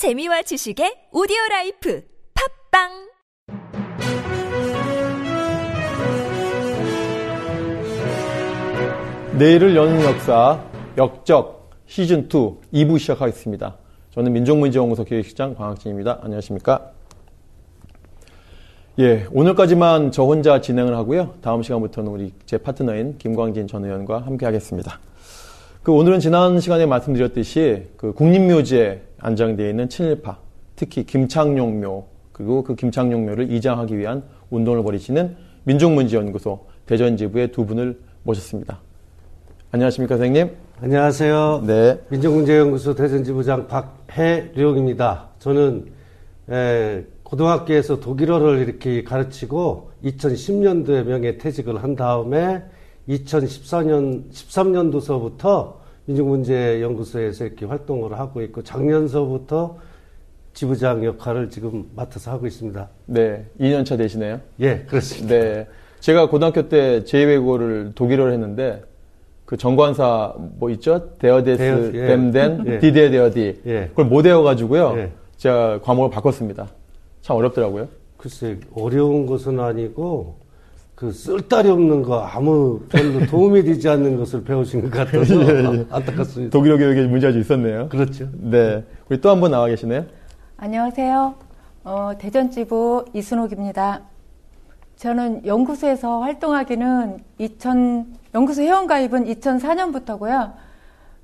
재미와 지식의 오디오 life 팟빵 내일을 여는 역사 역적 시즌 2 2부 시작하겠습니다. 저는 민족문제연구소 기획실장 방학진입니다. 안녕하십니까? 예, 오늘까지만 저 혼자 진행을 하고요. 다음 시간부터는 우리 제 파트너인 김광진 전 의원과 함께 하겠습니다. 그 오늘은 지난 시간에 말씀드렸듯이 그 국립묘지에 안장되어 있는 친일파, 특히 김창룡묘 그리고 그 김창룡묘를 이장하기 위한 운동을 벌이시는 민족문제연구소 대전지부의 두 분을 모셨습니다. 안녕하십니까, 선생님? 안녕하세요. 네. 민족문제연구소 대전지부장 박해룡입니다. 저는 에, 고등학교에서 독일어를 이렇게 가르치고 2010년도에 명예퇴직을 한 다음에 2014년 13년도서부터 민족문제연구소에서 이렇게 활동을 하고 있고 작년서부터 지부장 역할을 지금 맡아서 하고 있습니다. 네. 2년차 되시네요. 예, 그렇습니다. 네. 제가 고등학교 때 제2외국어를 독일어를 했는데 그 정관사 뭐 있죠? 데어데스 데어- 예. 댐덴 예. 디데 데어디 예. 그걸 못 외워가지고요. 예. 제가 과목을 바꿨습니다. 참 어렵더라고요. 글쎄 어려운 것은 아니고 그 쓸데리 없는 거 아무 별로 도움이 되지 않는 것을 배우신 것 같아서 안타깝습니다. 독일어 교육에 문제가 좀 있었네요. 그렇죠. 네. 우리 또 한 분 나와 계시네요. 안녕하세요. 어, 대전지부 이순옥입니다. 저는 연구소에서 활동하기는 2000, 연구소 회원가입은 2004년부터고요.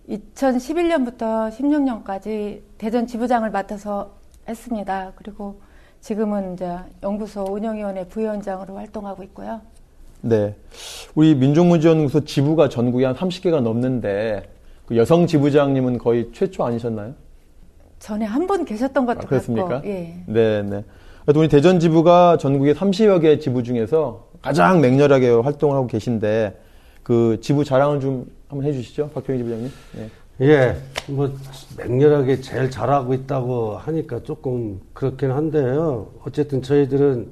2011년부터 16년까지 대전 지부장을 맡아서 했습니다. 그리고 지금은 이제 연구소 운영위원회 부위원장으로 활동하고 있고요. 네. 우리 민족문제연구소 지부가 전국에 한 30개가 넘는데 그 여성 지부장님은 거의 최초 아니셨나요? 전에 한분 계셨던 것도 아, 그렇습니까? 같고, 예. 네, 네. 우리 대전 지부가 전국에 30여 개 지부 중에서 가장 맹렬하게 활동을 하고 계신데 그 지부 자랑을 좀 한번 해주시죠, 박형희 지부장님. 네. 예, 뭐 맹렬하게 제일 잘하고 있다고 하니까 조금 그렇긴 한데요. 어쨌든 저희들은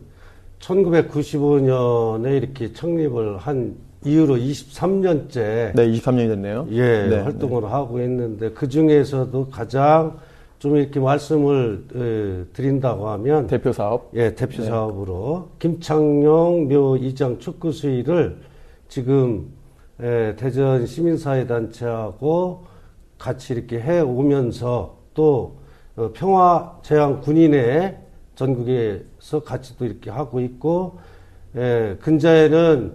1995년에 이렇게 창립을 한 이후로 23년째 네, 23년이 됐네요. 예, 네, 활동을 하고 있는데 그 중에서도 가장 좀 이렇게 말씀을 에, 드린다고 하면 대표 사업. 예, 대표 사업으로 김창룡 묘 이장 축구 수위를 지금 에, 대전 시민사회 단체하고 같이 이렇게 해 오면서 또 어, 평화제왕 군인회 전국에서 같이 또 이렇게 하고 있고 에, 근자에는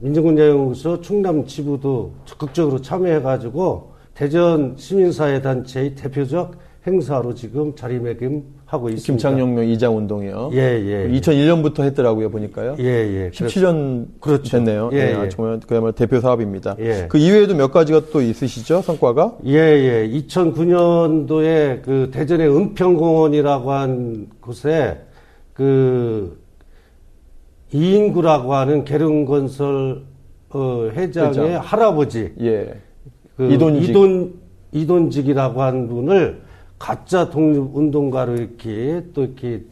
민정군자연구소 충남 지부도 적극적으로 참여해가지고 대전 시민사회 단체의 대표적 행사로 지금 자리매김 하고 있습니다. 김창룡 이장 운동이요. 예, 예. 2001년부터 했더라고요, 보니까요. 예, 예. 17년 그렇죠. 됐네요. 예, 네, 예. 아, 정말 그야말로 대표 사업입니다. 예. 그 이외에도 몇 가지가 또 있으시죠, 성과가? 예, 예. 2009년도에 그 대전의 은평공원이라고 한 곳에 그 이인구라고 하는 계룡건설 어, 회장의 회장. 할아버지 예. 그 이돈직. 이돈 이돈직이라고 한 분을 가짜 독립 운동가로 이렇게 또 이렇게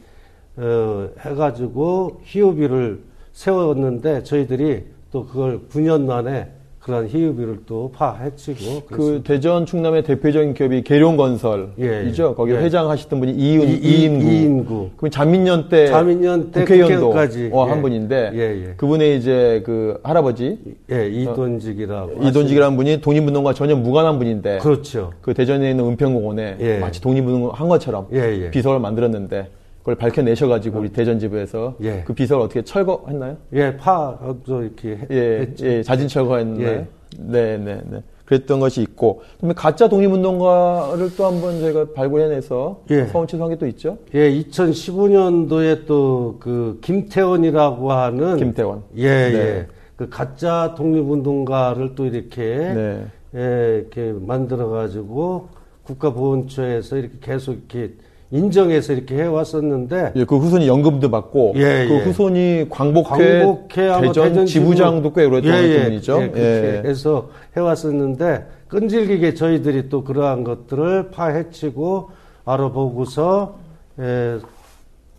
어, 해가지고 희우비를 세웠는데 저희들이 또 그걸 9년 만에 그런 희우비를 또 파헤치고 그 대전 충남의 대표적인 기업이 계룡건설이죠. 예, 예. 거기 예. 회장 하시던 분이 이은, 이- 이- 이인구. 이인구. 그럼 자민련 때 자민련 때 국회의원도 국회의원까지. 어, 예. 한 분인데 예, 예. 그분의 이제 그 할아버지 예, 이돈직이라고 이돈직이라는 분이 독립운동과 전혀 무관한 분인데 그렇죠. 그 대전에 있는 은평공원에 예. 마치 독립운동 한 것처럼 예, 예. 비서를 만들었는데 그걸 밝혀내셔가지고 우리 대전지부에서 예. 그 비서를 어떻게 철거했나요? 예, 파도 이렇게 해- 예, 했죠. 예, 자진 철거했나요? 예. 네, 네, 네. 그랬던 것이 있고, 그다음에 가짜 독립운동가를 또 한번 저희가 발굴해내서 예. 서울치성한 게 또 있죠. 예, 2015년도에 또 그 김태원이라고 하는 김태원. 예, 네. 예. 그 가짜 독립운동가를 또 이렇게 네. 예, 이렇게 만들어 가지고 국가보훈처에서 이렇게 계속 이렇게 인정해서 이렇게 해 왔었는데 예, 그 후손이 연금도 받고, 예, 그 예. 후손이 광복회, 광복회하고 대전, 지부장도 꽤 오랫동안 예, 했던 예, 분이죠. 예, 그렇게 해서 해왔었는데 끈질기게 저희들이 또 그러한 것들을 파헤치고 알아보고서 예,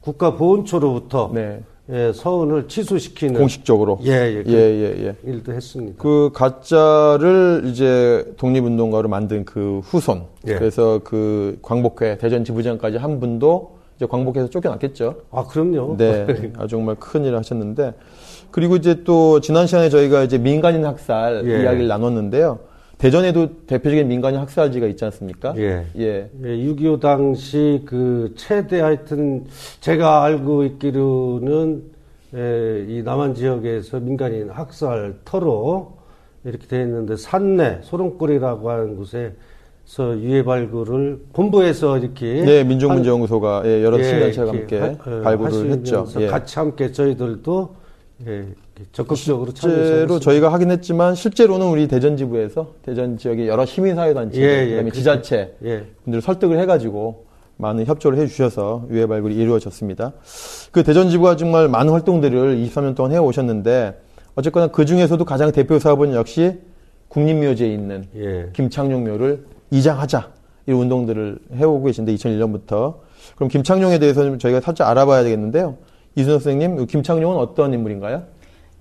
국가보훈처로부터 네. 예, 서운을 취소시키는 공식적으로. 예, 예, 그 예, 예, 예. 일도 했습니다. 그 가짜를 이제 독립운동가로 만든 그 후손. 예. 그래서 그 광복회 대전 지부장까지 한 분도 이제 광복회에서 쫓겨났겠죠. 아, 그럼요. 네, 아주 정말 큰 일을 하셨는데 그리고 이제 또 지난 시간에 저희가 이제 민간인 학살 예. 이야기를 나눴는데요. 대전에도 대표적인 민간인 학살지가 있지 않습니까? 예. 예. 예, 6.25 당시 그 최대 하여튼 제가 알고 있기로는 예, 이 남한 지역에서 민간인 학살 터로 이렇게 되어 있는데 산내 소롱골이라고 하는 곳에 서 유해 발굴을 본부에서 이렇게 네, 민족문제연구소가 예, 여러 시민단체와 이렇게 함께 하- 어, 발굴을 했죠. 예. 같이 함께 저희들도 예, 적극적으로 실제로 저희가 하긴 했지만 실제로는 우리 대전 지부에서 대전 지역의 여러 시민사회단체, 예, 예, 그다음에 그렇죠. 지자체 예. 분들을 설득을 해가지고 많은 협조를 해주셔서 유해 발굴이 이루어졌습니다. 그 대전 지부가 정말 많은 활동들을 23년 동안 해오셨는데 어쨌거나 그 중에서도 가장 대표 사업은 역시 국립묘지에 있는 예. 김창룡 묘를 이장하자 이런 운동들을 해오고 계신데 2001년부터 그럼 김창룡에 대해서 좀 저희가 살짝 알아봐야 되겠는데요. 이순호 선생님, 김창룡은 어떤 인물인가요?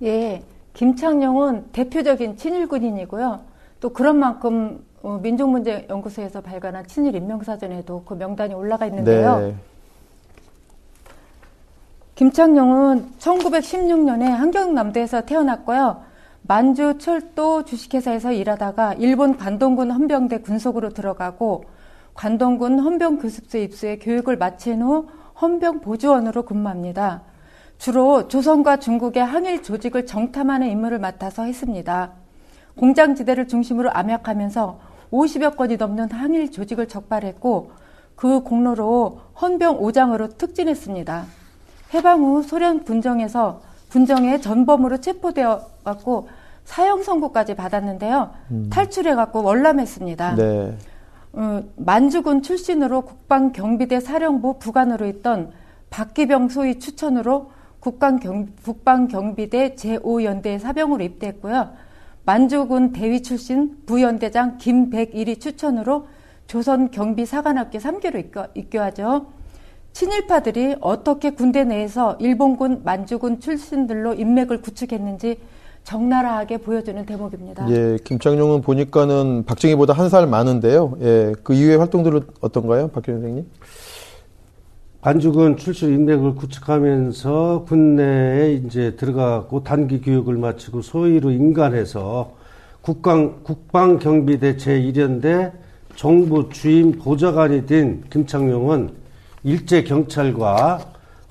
예, 김창룡은 대표적인 친일 군인이고요. 또 그런 만큼 어, 민족문제연구소에서 발간한 친일 인명사전에도 그 명단이 올라가 있는데요. 네. 김창룡은 1916년에 한경남도에서 태어났고요. 만주 철도 주식회사에서 일하다가 일본 관동군 헌병대 군속으로 들어가고 관동군 헌병 교습소에 입소해 교육을 마친 후 헌병 보조원으로 근무합니다. 주로 조선과 중국의 항일 조직을 정탐하는 임무를 맡아서 했습니다. 공장지대를 중심으로 암약하면서 50여 건이 넘는 항일 조직을 적발했고 그 공로로 헌병 5장으로 특진했습니다. 해방 후 소련 군정에서 군정의 전범으로 체포되어 갖고 사형 선고까지 받았는데요. 탈출해 갖고 월남했습니다. 네. 어, 만주군 출신으로 국방 경비대 사령부 부관으로 있던 박기병 소위 추천으로 국방경, 국방경비대 제5연대 사병으로 입대했고요. 만주군 대위 출신 부연대장 김백일이 추천으로 조선 경비 사관학교 3기로 입교, 입교 하죠. 친일파들이 어떻게 군대 내에서 일본군 만주군 출신들로 인맥을 구축했는지 적나라하게 보여주는 대목입니다. 예, 김창룡은 보니까는 박정희보다 한 살 많은데요. 예, 그 이후의 활동들은 어떤가요, 박규 선생님? 반죽은 출신 인맥을 구축하면서 군내에 이제 들어가고 단기 교육을 마치고 소위로 인간해서 국방, 국방경비대 제1연대 정부 주임 보좌관이 된 김창룡은 일제 경찰과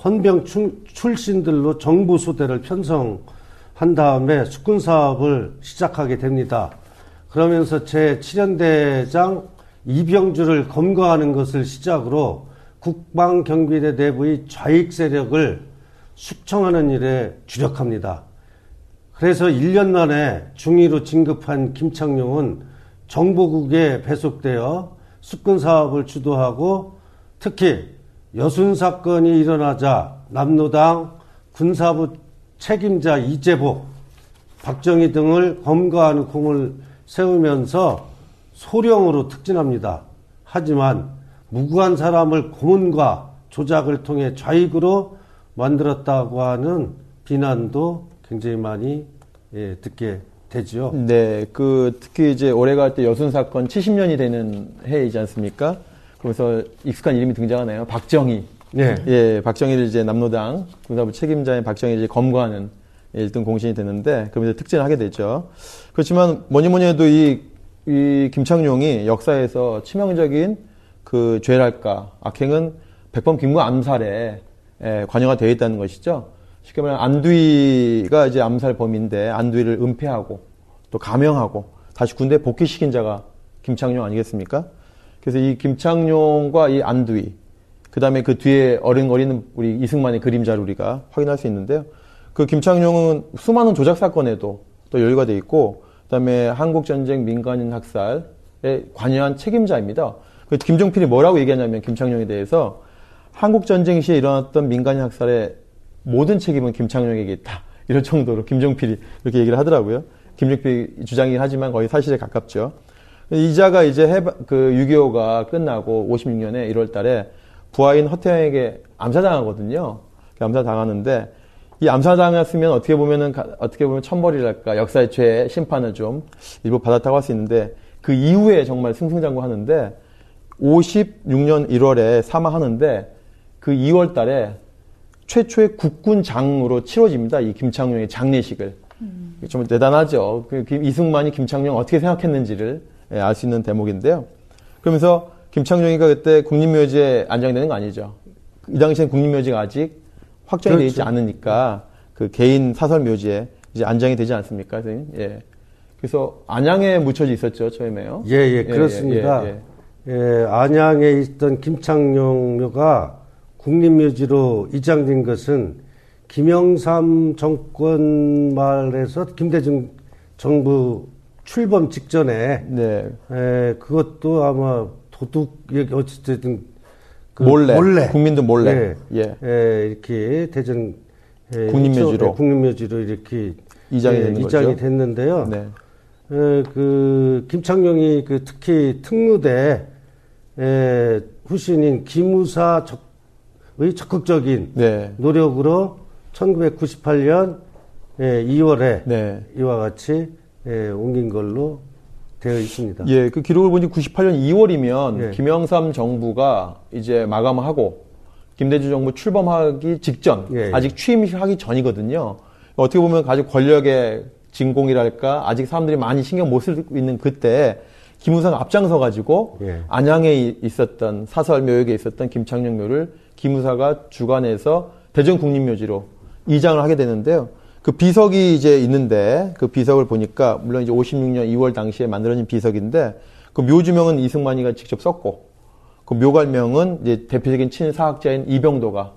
헌병 출- 출신들로 정부 소대를 편성한 다음에 숙군 사업을 시작하게 됩니다. 그러면서 제7연대장 이병주를 검거하는 것을 시작으로 국방경비대 내부의 좌익 세력을 숙청하는 일에 주력합니다. 그래서 1년 만에 중위로 진급한 김창룡은 정보국에 배속되어 숙군 사업을 주도하고 특히 여순 사건이 일어나자 남노당 군사부 책임자 이재복, 박정희 등을 검거하는 공을 세우면서 소령으로 특진합니다. 하지만 무고한 사람을 고문과 조작을 통해 좌익으로 만들었다고 하는 비난도 굉장히 많이 예, 듣게 되죠. 네, 그 특히 이제 올해가 때 여순 사건 70년이 되는 해이지 않습니까? 그래서 익숙한 이름이 등장하나요? 박정희. 네. 예, 박정희를 이제 남노당 군사부 책임자인 박정희를 이제 검거하는 1등 공신이 되는데 그러면서 특진을 하게 되죠. 그렇지만 뭐니 뭐니 해도 이, 이 김창룡이 역사에서 치명적인 그 죄랄까 악행은 백범 김구 암살에 예, 관여가 되어 있다는 것이죠. 쉽게 말하면 안두희가 이제 암살 범인데 안두희를 은폐하고 또 감형하고 다시 군대에 복귀시킨 자가 김창룡 아니겠습니까? 그래서 이 김창룡과 이 안두희 그 다음에 그 뒤에 어른거리는 우리 이승만의 그림자를 우리가 확인할 수 있는데요. 그 김창룡은 수많은 조작 사건에도 또 연루가 돼 있고, 그 다음에 한국 전쟁 민간인 학살에 관여한 책임자입니다. 그 김종필이 뭐라고 얘기하냐면 김창룡에 대해서 한국 전쟁 시에 일어났던 민간인 학살의 모든 책임은 김창룡에게 있다. 이럴 정도로 김종필이 그렇게 얘기를 하더라고요. 김종필 주장이긴 하지만 거의 사실에 가깝죠. 이자가 이제 해바, 그 6.25가 끝나고 56년에 1월 달에 부하인 허태영에게 암살당하거든요. 암살당하는데 이 암사당했으면 어떻게 보면은 가- 어떻게 보면 천벌이랄까 역사의 죄 심판을 좀 일부 받았다고 할 수 있는데 그 이후에 정말 승승장구하는데 56년 1월에 사망하는데 그 2월 달에 최초의 국군장으로 치러집니다. 이 김창룡의 장례식을. 좀 대단하죠. 그 김- 이승만이 김창룡 어떻게 생각했는지를 예, 알수 있는 대목인데요. 그러면서 김창룡이가 그때 국립묘지에 안장되는 거 아니죠. 이 당시엔 국립묘지가 아직 확정이 되어 있지 그렇죠. 않으니까 그 개인 사설 묘지에 이제 안장이 되지 않습니까, 선생님? 예. 그래서 안양에 묻혀져 있었죠, 처음에요. 예, 예, 그렇습니다. 예, 예, 안양에 있던 김창룡 묘가 국립묘지로 이장된 것은 김영삼 정권 말에서 김대중 정부 출범 직전에 네. 에, 그것도 아마 도둑 어쨌든 그 몰래, 국민들 몰래. 예, 예. 에, 이렇게 대전 에, 국립묘지로. 에, 국립묘지로 이렇게 이장이 예, 이장이. 됐는데요. 네. 에, 그 김창룡이 그 특히 특무대 에, 후신인 기무사 적의 적극적인 네. 노력으로 1998년 에, 2월에 네. 이와 같이 에, 옮긴 걸로 되어 있습니다. 예, 그 기록을 보니 98년 2월이면 예. 김영삼 정부가 이제 마감을 하고 김대중 정부 출범하기 직전, 예, 예. 아직 취임하기 전이거든요. 어떻게 보면 아직 권력의 진공이랄까, 아직 사람들이 많이 신경 못 쓰고 있는 그때 김우사가 앞장서 가지고 예. 안양에 이- 있었던 사설 묘역에 있었던 김창룡 묘를 김우사가 주관해서 대전 국립묘지로 이장을 하게 되는데요. 그 비석이 이제 있는데 그 비석을 보니까 물론 이제 56년 2월 당시에 만들어진 비석인데 그 묘주명은 이승만이가 직접 썼고 그 묘갈명은 이제 대표적인 친사학자인 이병도가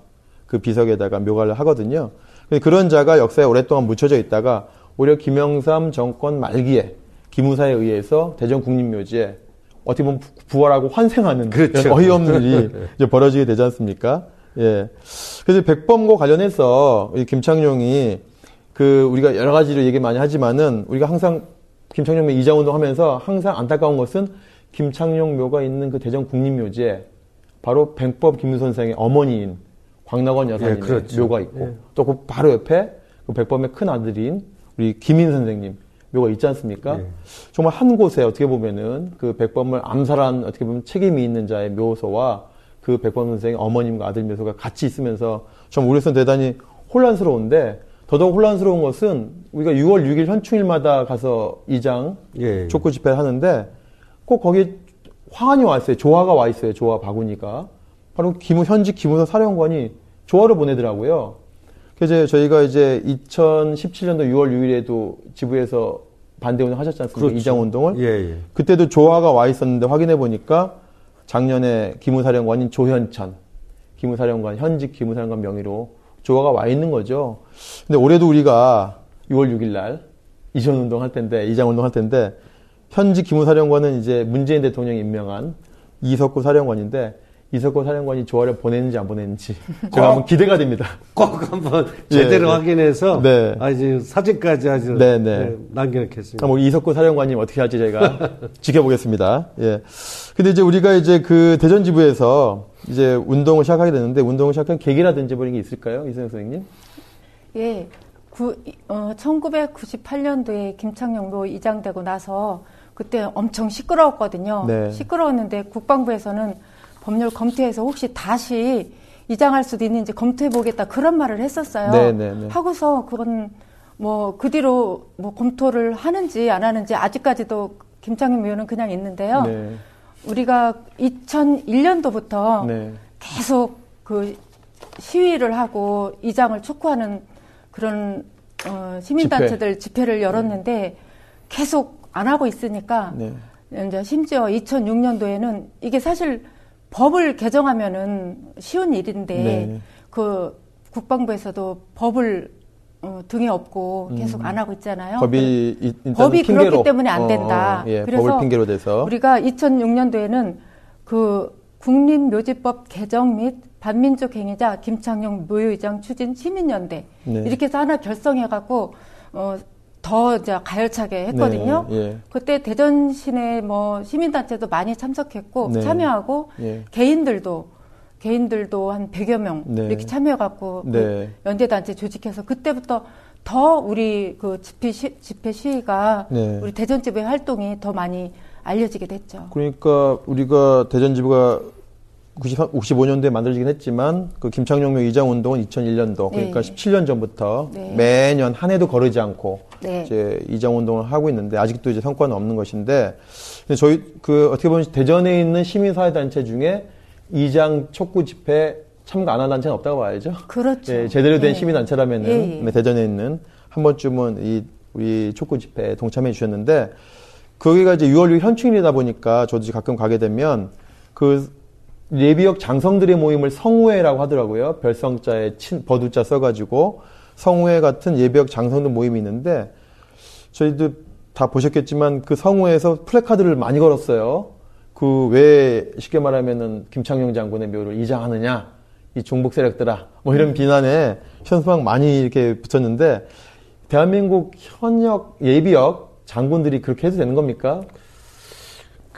그 비석에다가 묘가를 하거든요. 그런 자가 역사에 오랫동안 묻혀져 있다가 오히려 김영삼 정권 말기에 김우사에 의해서 대전 국립묘지에 어떻게 보면 부- 부활하고 환생하는 그렇죠. 어이없는 일이 이제 벌어지게 되지 않습니까? 예. 그래서 백범과 관련해서 이 김창룡이 그 우리가 여러 가지로 얘기 많이 하지만은 우리가 항상 김창룡 묘 이장 운동 하면서 항상 안타까운 것은 김창룡 묘가 있는 그 대전 국립묘지에 바로 백법 김 선생의 어머니인 광락원 여사님의 예, 그렇죠. 묘가 있고 예. 또그 바로 옆에 그 백범의 큰 아들인 우리 김인 선생님 묘가 있지 않습니까? 예. 정말 한 곳에 어떻게 보면은 그 백범을 암살한 어떻게 보면 책임이 있는 자의 묘소와 그 백범 선생의 어머님과 아들 묘소가 같이 있으면서 좀 우리로서는 대단히 혼란스러운데 더더욱 혼란스러운 것은 우리가 6월 6일 현충일마다 가서 이장 예. 촉구 집회를 하는데 꼭 거기 화환이 와 있어요. 조화가 와 있어요. 조화 바구니가. 바로 기무, 현직 기무사 사령관이 조화를 보내더라고요. 그래서 저희가 이제 2017년도 6월 6일에도 지부에서 반대 운동 하셨지 않습니까? 그렇죠. 이장 운동을. 예, 예. 그때도 조화가 와 있었는데 확인해 보니까 작년에 기무사령관인 조현찬, 기무사령관, 현직 기무사령관 명의로 조화가 와 있는 거죠. 근데 올해도 우리가 6월 6일 날 이전 운동 할 텐데, 이장 운동 할 텐데, 현직 기무사령관은 이제 문재인 대통령이 임명한 이석구 사령관인데, 이석구 사령관이 조화를 보냈는지 안 보냈는지 제가 한번 기대가 됩니다. 꼭 한번 예, 제대로 예. 확인해서 네. 아주 사진까지 아주 네, 네. 예, 남겨놓겠습니다. 그럼 우리 이석구 사령관님 어떻게 할지 저희가 지켜보겠습니다. 예. 근데 이제 우리가 이제 그 대전 지부에서 이제 운동을 시작하게 되는데 운동을 시작한 계기라든지 뭐 이런 게 있을까요? 이승현 선생님? 예. 구, 어, 1998년도에 김창룡도 이장되고 나서 그때 엄청 시끄러웠거든요. 네. 시끄러웠는데 국방부에서는 법률 검토해서 혹시 다시 이장할 수도 있는지 검토해 보겠다 그런 말을 했었어요. 네, 네, 네. 하고서 그건 뭐 그 뒤로 뭐 검토를 하는지 안 하는지 아직까지도 김창룡 의원은 그냥 있는데요. 네. 우리가 2001년도부터 네. 계속 그 시위를 하고 이장을 촉구하는 그런 어, 시민단체들 집회. 를 열었는데 계속 안 하고 있으니까 네. 이제 심지어 2006년도에는 이게 사실 법을 개정하면은 쉬운 일인데 네. 그 국방부에서도 법을 어, 등에 업고 계속 안 하고 있잖아요. 음. 법이 법이 핑계로, 그렇기 때문에 안 어, 된다. 예, 그래서 핑계로 대서 우리가 2006년도에는 그 국립묘지법 개정 및 반민족 행위자 김창룡 묘의장 추진 시민연대 네. 이렇게 해서 하나 결성해갖고 어, 더 이제 가열차게 했거든요. 네, 예. 그때 대전 시내 뭐 시민단체도 많이 참석했고 네. 참여하고 예. 개인들도 개인들도 한 100여 명 네. 이렇게 참여해갖고 그 네. 연대단체 조직해서 그때부터 더 우리 그 집회, 시, 집회 시위가 네. 우리 대전집회 활동이 더 많이 알려지게 됐죠. 그러니까 우리가 대전지부가 95년도에 만들어지긴 했지만 그 김창룡 이장 운동은 2001년도 그러니까 네. 17년 전부터 네. 매년 한 해도 거르지 않고 네. 이제 이장 운동을 하고 있는데 아직도 이제 성과는 없는 것인데 저희 그 어떻게 보면 대전에 있는 시민사회 단체 중에 이장 촉구 집회 참가 안 한 단체는 없다고 봐야죠. 그렇죠. 예, 제대로 된 예. 시민 단체라면은 예, 예. 네, 대전에 있는 한 번쯤은 이 우리 촉구 집회에 동참해 주셨는데 거기가 이제 6월 6일 현충일이다 보니까 저도 가끔 가게 되면 그 예비역 장성들의 모임을 성우회라고 하더라고요. 별성자에 친 버두자 써가지고 성우회 같은 예비역 장성들 모임이 있는데 저희도 다 보셨겠지만 그 성우회에서 플래카드를 많이 걸었어요. 그 왜 쉽게 말하면은 김창룡 장군의 묘를 이장하느냐 이 종북 세력들아 뭐 이런 비난에 현수막 많이 이렇게 붙였는데 대한민국 현역 예비역 장군들이 그렇게 해도 되는 겁니까?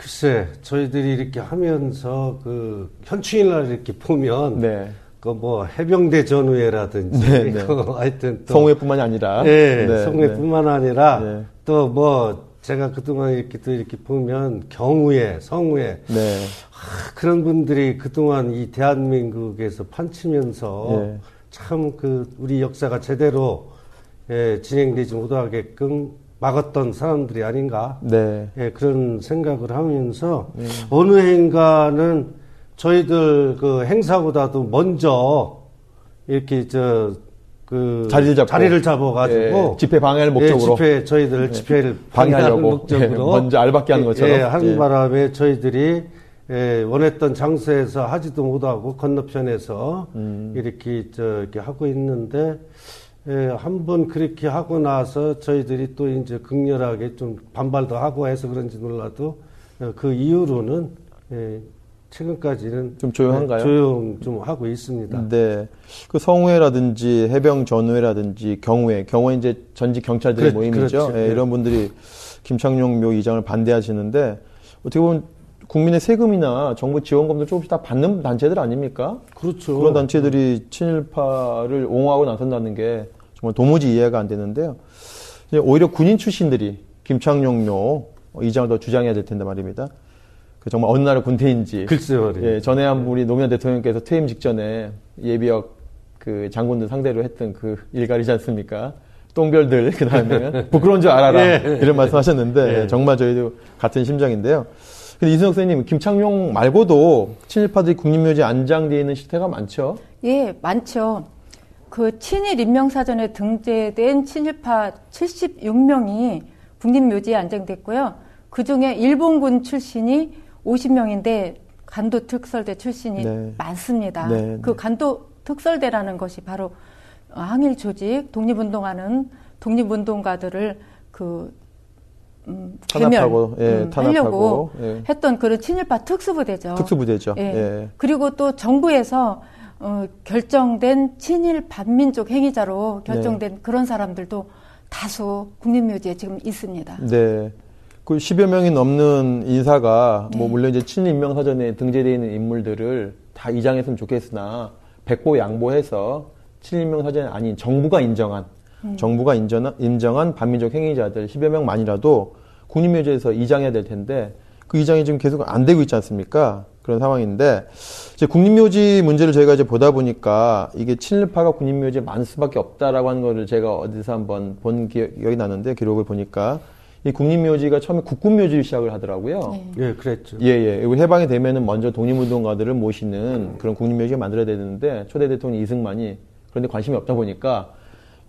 글쎄, 저희들이 이렇게 하면서 그 현충일날 이렇게 보면 네. 그뭐 해병대 전우회라든지 네, 네. 그 하여튼 또 성우회뿐만이 아니라 예, 네, 성우회뿐만 아니라 네. 또뭐 제가 그동안 이렇게 또 이렇게 보면 경우회, 성우회 네. 아, 그런 분들이 그동안 이 대한민국에서 판치면서 예. 참그 우리 역사가 제대로 예, 진행되지 못하게끔 막았던 사람들이 아닌가 네. 예, 그런 생각을 하면서 어느 행가는 저희들 그 행사보다도 먼저 이렇게 저 그 자리를 잡고. 자리를 잡아가지고 예, 집회 방해를 목적으로. 예, 집회 저희들 집회를 방해하려고. 목적으로 예, 먼저 알박기 하는 것처럼. 예, 한 예. 바람에 저희들이 예, 원했던 장소에서 하지도 못하고 건너편에서 음. 이렇게 저 이렇게 하고 있는데 예, 한번 그렇게 하고 나서 저희들이 또 이제 극렬하게 좀 반발도 하고 해서 그런지 몰라도 어, 그 이후로는 예, 최근까지는 좀 조용한가요? 예, 조용 좀 하고 있습니다. 네. 그 성우회라든지 해병 전우회라든지 경우회, 경우회 이제 전직 경찰들의 그렇- 모임이죠. 그렇죠. 예, 네. 이런 분들이 김창룡 묘 이장을 반대하시는데 어떻게 보면 국민의 세금이나 정부 지원금도 조금씩 다 받는 단체들 아닙니까? 그렇죠. 그런 단체들이 친일파를 옹호하고 나선다는 게 정말 도무지 이해가 안 되는데요. 오히려 군인 출신들이 김창룡묘 이장을 더 주장해야 될 텐데 말입니다. 그 정말 어느 나라 군대인지. 글쎄 말이에요. 예, 전에 한 우리 노무현 대통령께서 퇴임 직전에 예비역 그 장군들 상대로 했던 그 일갈이지 않습니까? 똥별들 그 다음에 부끄러운 줄 알아라 예. 이런 말씀하셨는데 예. 정말 저희도 같은 심정인데요. 근데 이승혁 선생님 김창룡 말고도 친일파들이 국립묘지에 안장되어 있는 실태가 많죠. 예, 많죠. 그 친일 인명사전에 등재된 친일파 76명이 국립묘지에 안장됐고요. 그 중에 일본군 출신이 50명인데 간도 특설대 출신이 네. 많습니다. 네, 그 네. 간도 특설대라는 것이 바로 항일 조직, 독립운동하는 독립운동가들을 그 음, 탄압하고, 예, 음, 탄압하고, 하려고 예. 했던 그런 친일파 특수부대죠. 특수부대죠. 예. 예. 그리고 또 정부에서 어, 결정된 친일 반민족 행위자로 결정된 네. 그런 사람들도 다수 국립묘지에 지금 있습니다. 네. 그 10여 명이 넘는 인사가, 뭐, 네. 물론 이제 친인명사전에 등재되어 있는 인물들을 다 이장했으면 좋겠으나, 백보 양보해서 친인명사전이 아닌 정부가 인정한, 음. 정부가 인정한, 인정한 반민족 행위자들 10여 명만이라도 국립묘지에서 이장해야 될 텐데, 그 이장이 지금 계속 안 되고 있지 않습니까? 그런 상황인데, 이제 국립묘지 문제를 저희가 이제 보다 보니까, 이게 친일파가 국립묘지에 많을 수밖에 없다라고 하는 거를 제가 어디서 한번 본 기억이 나는데, 기록을 보니까, 이 국립묘지가 처음에 국군묘지를 시작을 하더라고요. 네. 예, 그랬죠. 예, 예. 그리고 해방이 되면은 먼저 독립운동가들을 모시는 그런 국립묘지가 만들어야 되는데, 초대 대통령 이승만이 그런데 관심이 없다 보니까,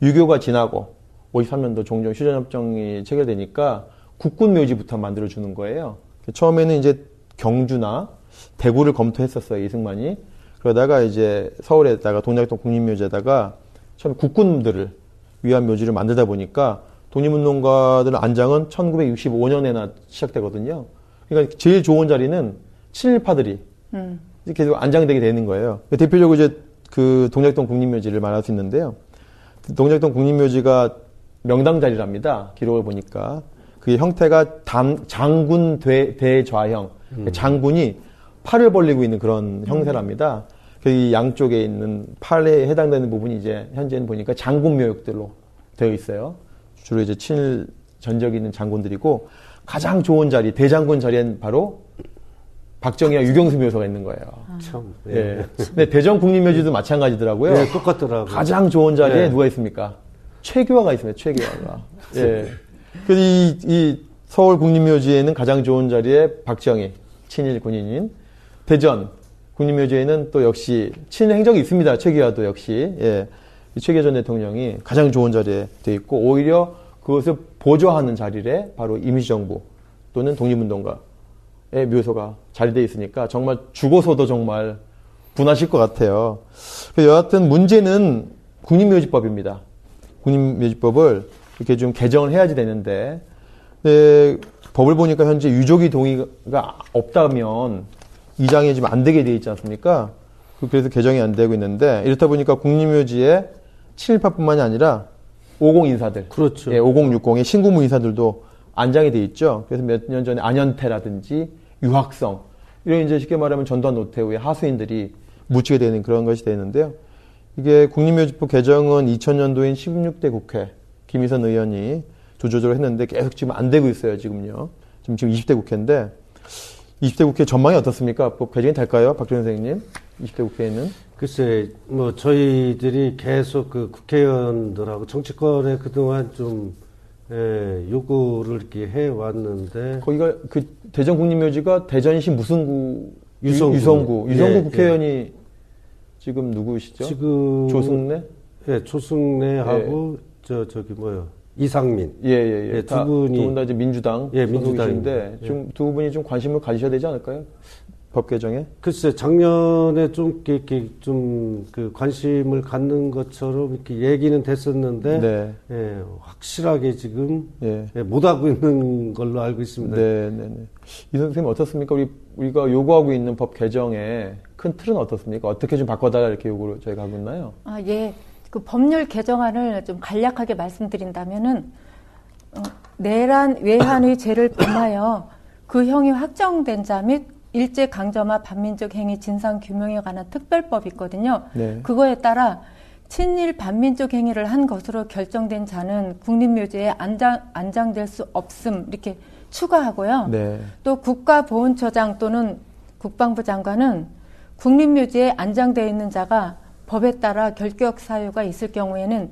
유교가 지나고, 53년도 종종 휴전협정이 체결되니까, 국군묘지부터 만들어주는 거예요. 처음에는 이제 경주나 대구를 검토했었어요, 이승만이. 그러다가 이제 서울에다가 동작동 국립묘지에다가 처음 국군들을 위한 묘지를 만들다 보니까 독립운동가들 안장은 1965년에나 시작되거든요. 그러니까 제일 좋은 자리는 친일파들이 음. 계속 안장되게 되는 거예요. 대표적으로 이제 그 동작동 국립묘지를 말할 수 있는데요. 동작동 국립묘지가 명당 자리랍니다. 기록을 보니까. 그게 형태가 단, 장군 대, 대좌형. 장군이 팔을 벌리고 있는 그런 형태랍니다. 그 양쪽에 있는 팔에 해당되는 부분이 이제 현재는 보니까 장군 묘역들로 되어 있어요. 주로 이제 친일 전적이 있는 장군들이고 가장 좋은 자리 대장군 자리엔 바로 박정희와 유경수 묘소가 있는 거예요. 참. 예. 근데 대전 국립묘지도 마찬가지더라고요. 네, 똑같더라고요. 가장 좋은 자리에 네. 누가 있습니까? 최규화가 있습니다. 최규화가. 예. 그래서 이, 이 서울 국립묘지에는 가장 좋은 자리에 박정희 친일 군인인 대전 국립묘지에는 또 역시 친일 행적이 있습니다. 최규화도 역시 예. 이 최규화 전 대통령이 가장 좋은 자리에 돼 있고 오히려 그것을 보조하는 자리에 바로 임시정부 또는 독립운동가의 묘소가 자리돼 있으니까 정말 죽어서도 정말 분하실 것 같아요. 여하튼 문제는 국립묘지법입니다. 국립묘지법을 이렇게 좀 개정을 해야지 되는데, 네, 법을 보니까 현재 유족이 동의가 없다면 이장이 지금 안 되게 돼 있지 않습니까? 그- 그래서 개정이 안 되고 있는데, 이렇다 보니까 국립묘지에 친일파뿐만이 아니라 50 인사들, 그렇죠. 예, 5060의 신구무 인사들도 안장이 돼 있죠. 그래서 몇 년 전에 안현태라든지 유학성 이런 이제 쉽게 말하면 전두환 노태우의 하수인들이 묻히게 되는 그런 것이 되는데요. 이게 국립묘지법 개정은 2000년도인 16대 국회 김희선 의원이 조조조를 했는데 계속 지금 안 되고 있어요. 지금요. 지금 지금 20대 국회인데 20대 국회 전망이 어떻습니까? 법 개정이 될까요, 박준 선생님? 20대 국회에는 글쎄, 뭐, 저희들이 계속 그 국회의원들하고 정치권에 그동안 좀, 예, 요구를 이렇게 해왔는데, 거기가 그 대전 국립묘지가 대전시 무슨 구 유성구. 유성구 유성구 예, 국회의원이 지금 누구시죠? 지금. 조승래? 예, 조승래하고, 저, 저기 뭐요, 이상민. 예 예 예. 예, 두 분이- 두 분 다 이제 민주당 예, 민주당입니다. 예. 좀두 분이 좀 관심을 가지셔야 되지 않을까요? 법 개정에? 글쎄, 작년에 좀, 이렇게, 좀, 그, 관심을 갖는 것처럼 이렇게 얘기는 됐었는데, 네. 예, 확실하게 지금, 예. 예, 못하고 있는 걸로 알고 있습니다. 네, 네, 네. 이 선생님 어떻습니까? 우리 우리가 요구하고 있는 법 개정의 큰 틀은 어떻습니까? 어떻게 좀 바꿔달라 이렇게 요구를 저희가 하고 있나요? 아, 예. 그 법률 개정안을 좀 간략하게 말씀드린다면은, 어, 내란 외환의 죄를 범하여 그 형이 확정된 자 및 일제 강점화 반민족 행위 진상 규명에 관한 특별법이 있거든요. 네. 그거에 따라 친일 반민족 행위를 한 것으로 결정된 자는 국립묘지에 안장, 안장될 수 없음 이렇게 추가하고요. 네. 또 국가보훈처장 또는 국방부 장관은 국립묘지에 안장되어 있는 자가 법에 따라 결격 사유가 있을 경우에는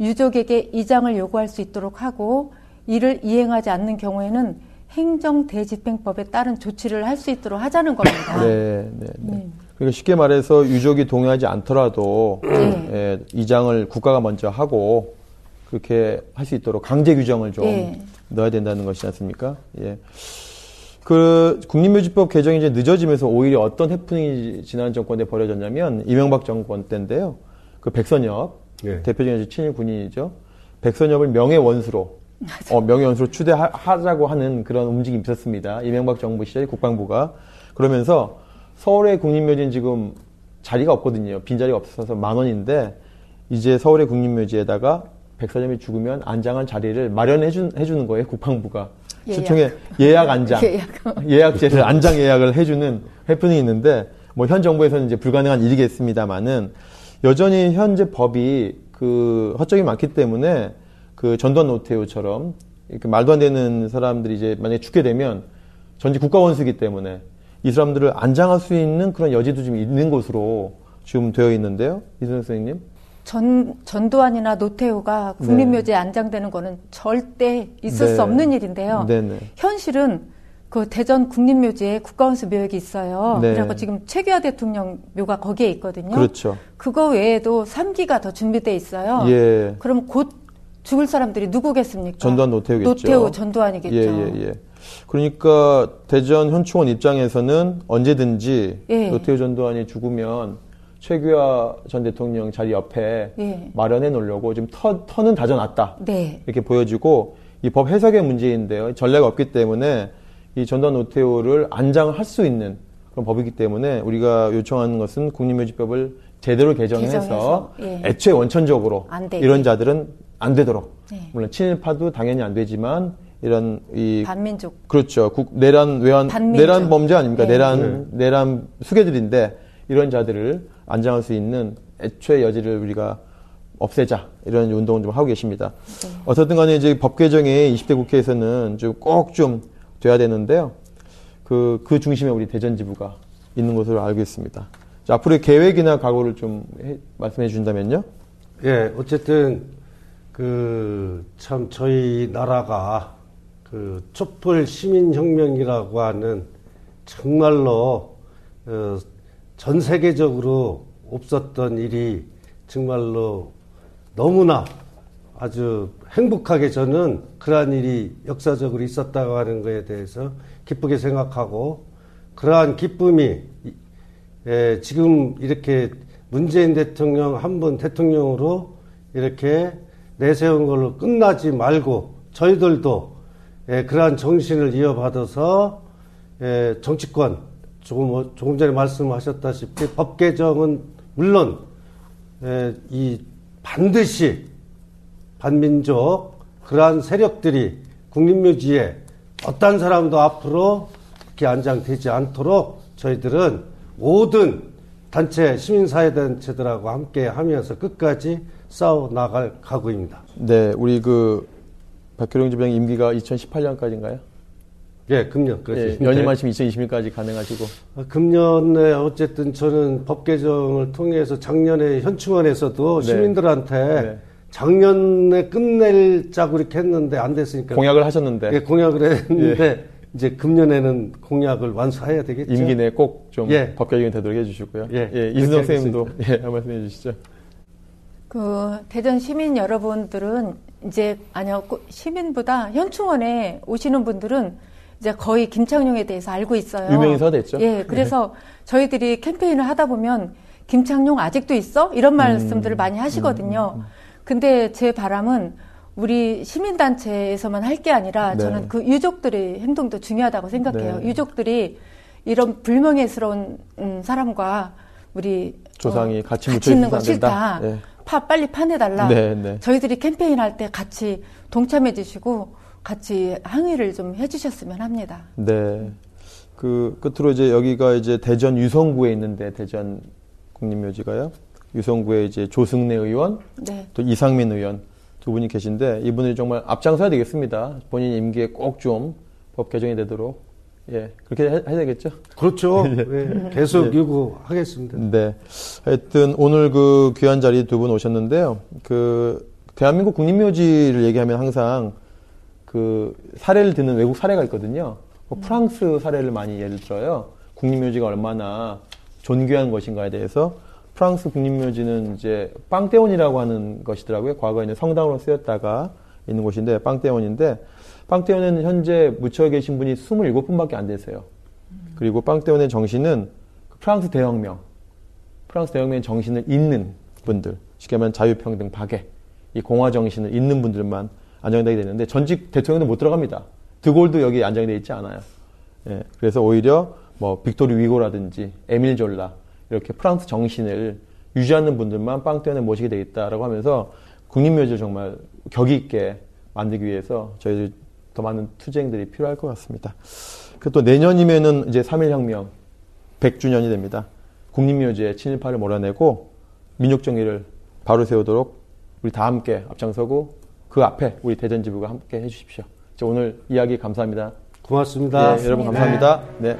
유족에게 이장을 요구할 수 있도록 하고 이를 이행하지 않는 경우에는 행정대집행법에 따른 조치를 할 수 있도록 하자는 겁니다. 네, 네, 네. 네. 그러니까 쉽게 말해서 유족이 동의하지 않더라도 네. 예, 이장을 국가가 먼저 하고 그렇게 할 수 있도록 강제 규정을 좀 예. 넣어야 된다는 것이지 않습니까? 예. 그 국립묘지법 개정이 이제 늦어지면서 오히려 어떤 해프닝이 지난 정권 때 벌어졌냐면 이명박 정권 때인데요. 그 백선엽 예. 대표적인 친일 군인이죠. 백선엽을 명예 원수로 어, 명예 원수로 추대하자고 하는 그런 움직임이 있었습니다. 이명박 정부 시절 국방부가 그러면서 서울의 국립묘지는 지금 자리가 없거든요. 빈자리가 없어서 만 원인데 이제 서울의 국립묘지에다가 백선엽이 죽으면 안장한 자리를 마련해 준, 해주는 거예요. 국방부가. 예약. 일종의 예약 안장. 예약. 예약 제를 안장 예약을 해주는 해프닝이 있는데 뭐 현 정부에서는 이제 불가능한 일이겠습니다만은 여전히 현재 법이 그 허점이 많기 때문에 그 전두환 노태우처럼 이렇게 말도 안 되는 사람들이 이제 만약에 죽게 되면 전직 국가원수이기 때문에 이 사람들을 안장할 수 있는 그런 여지도 좀 있는 것으로 지금 되어 있는데요. 이선 선생님. 전, 전두환이나 노태우가 국립묘지에 안장되는 거는 절대 있을 네. 수 없는 일인데요. 네네. 현실은 그 대전 국립묘지에 국가원수 묘역이 있어요. 네. 그리고 지금 최규하 대통령 묘가 거기에 있거든요. 그렇죠. 그거 외에도 3기가 더 준비돼 있어요. 예. 그럼 곧 죽을 사람들이 누구겠습니까? 전두환 노태우겠죠. 노태우, 전두환이겠죠. 예, 예, 예. 그러니까 대전 현충원 입장에서는 언제든지 예. 노태우 전두환이 죽으면 최규하 전 대통령 자리 옆에 예. 마련해 놓으려고 지금 터, 터는 다져놨다. 네. 이렇게 보여지고 이 법 해석의 문제인데요. 전례가 없기 때문에 이 전두환 노태우를 안장할 수 있는 그런 법이기 때문에 우리가 요청하는 것은 국립묘지법을 제대로 개정해서, 개정해서, 예. 애초에 원천적으로. 이런 자들은 안 되도록 네. 물론 친일파도 당연히 안 되지만 이런 이 반민족. 그렇죠 국 내란 외환 반민족. 내란 범죄 아닙니까 네. 내란 내란 수괴들인데 이런 자들을 안장할 수 있는 애초의 여지를 우리가 없애자 이런 운동을 좀 하고 계십니다. 어쨌든 간에 이제 법 개정이 20대 국회에서는 좀꼭좀 돼야 되는데요. 그, 그 중심에 우리 대전지부가 있는 것으로 알고 있습니다. 자, 앞으로의 계획이나 각오를 좀 해- 말씀해 주신다면요. 예, 어쨌든 그 참 저희 나라가 그 촛불 시민혁명이라고 하는 정말로 어, 전 세계적으로 없었던 일이 정말로 너무나 아주 행복하게 저는 그러한 일이 역사적으로 있었다고 하는 것에 대해서 기쁘게 생각하고 그러한 기쁨이 이- 예, 지금 이렇게 문재인 대통령 한번 대통령으로 이렇게 내세운 걸로 끝나지 말고 저희들도 예, 그러한 정신을 이어받아서 예, 정치권 조금 조금 전에 말씀하셨다시피 법 개정은 물론 예, 이 반드시 반민족 그러한 세력들이 국립묘지에 어떤 사람도 앞으로 그렇게 안장되지 않도록 저희들은 모든 단체 시민사회단체들하고 함께 하면서 끝까지 싸워 나갈 각오입니다. 네, 우리 그 박규령 지부장 임기가 2018년까지인가요? 예, 금년 예, 그렇죠. 연임하시면 2020년까지 가능하시고. 어, 금년에 어쨌든 저는 법 개정을 통해서 작년에 현충원에서도 네. 시민들한테 네. 작년에 끝내자고 이렇게 했는데 안 됐으니까 공약을 하셨는데 예, 공약을 했는데 이제 금년에는 공약을 완수해야 되겠죠. 임기 내에 꼭좀 예. 법 개정이 되도록 해주시고요. 예, 이순정 그렇게 선생님도 예, 한 말씀 해주시죠. 그 대전 시민 여러분들은 이제 아니요 꼭 시민보다 현충원에 오시는 분들은 이제 거의 김창룡에 대해서 알고 있어요. 유명인사가 됐죠. 예, 그래서 저희들이 캠페인을 하다 보면 김창룡 아직도 있어? 이런 말씀들을 많이 하시거든요. 근데 제 바람은 우리 시민단체에서만 할 게 아니라 네. 저는 그 유족들의 행동도 중요하다고 생각해요. 네. 유족들이 이런 불명예스러운 음, 사람과 우리 조상이 같이 묻혀 같이 있는 거 싫다. 안 된다. 파 빨리 파내달라. 네, 네. 저희들이 캠페인 할 때 같이 동참해 주시고 같이 항의를 좀 해주셨으면 합니다. 네. 그 끝으로 이제 여기가 이제 대전 유성구에 있는데 대전 국립묘지가요. 유성구에 이제 조승래 의원, 네. 또 이상민 의원 두 분이 계신데 이분들이 정말 앞장서야 되겠습니다. 본인 임기에 꼭 좀 법 개정이 되도록 예 그렇게 해, 해야 되겠죠. 그렇죠. 예, 계속 요구하겠습니다. 네. 하여튼 오늘 그 귀한 자리 두 분 오셨는데요. 그 대한민국 국립묘지를 얘기하면 항상 그 사례를 드는 외국 사례가 있거든요. 그 프랑스 사례를 많이 예를 들어요. 국립묘지가 얼마나 존귀한 것인가에 대해서 프랑스 국립묘지는 이제 빵테온이라고 하는 것이더라고요. 과거에는 성당으로 쓰였다가 있는 곳인데 빵테온인데 빵테온에는 현재 묻혀 계신 분이 27분밖에 안 되세요. 그리고 빵테온의 정신은 그 프랑스 대혁명, 프랑스 대혁명의 정신을 잇는 분들, 쉽게 말하면 자유평등 박애, 이 공화 정신을 잇는 분들만 안장되게 되는데 전직 대통령도 못 들어갑니다. 드골도 여기 안장되어 있지 않아요. 예, 그래서 오히려 뭐 빅토리 위고라든지 에밀 졸라 이렇게 프랑스 정신을 유지하는 분들만 팡테옹에 모시게 되겠다라고 하면서 국립묘지를 정말 격이 있게 만들기 위해서 저희들 더 많은 투쟁들이 필요할 것 같습니다. 그또 내년이면은 이제 3.1혁명 100주년이 됩니다. 국립묘지에 친일파를 몰아내고 민족정의를 바로 세우도록 우리 다 함께 앞장서고 그 앞에 우리 대전지부가 함께 해주십시오. 자, 오늘 이야기 감사합니다. 고맙습니다. 예, 여러분 감사합니다. 네.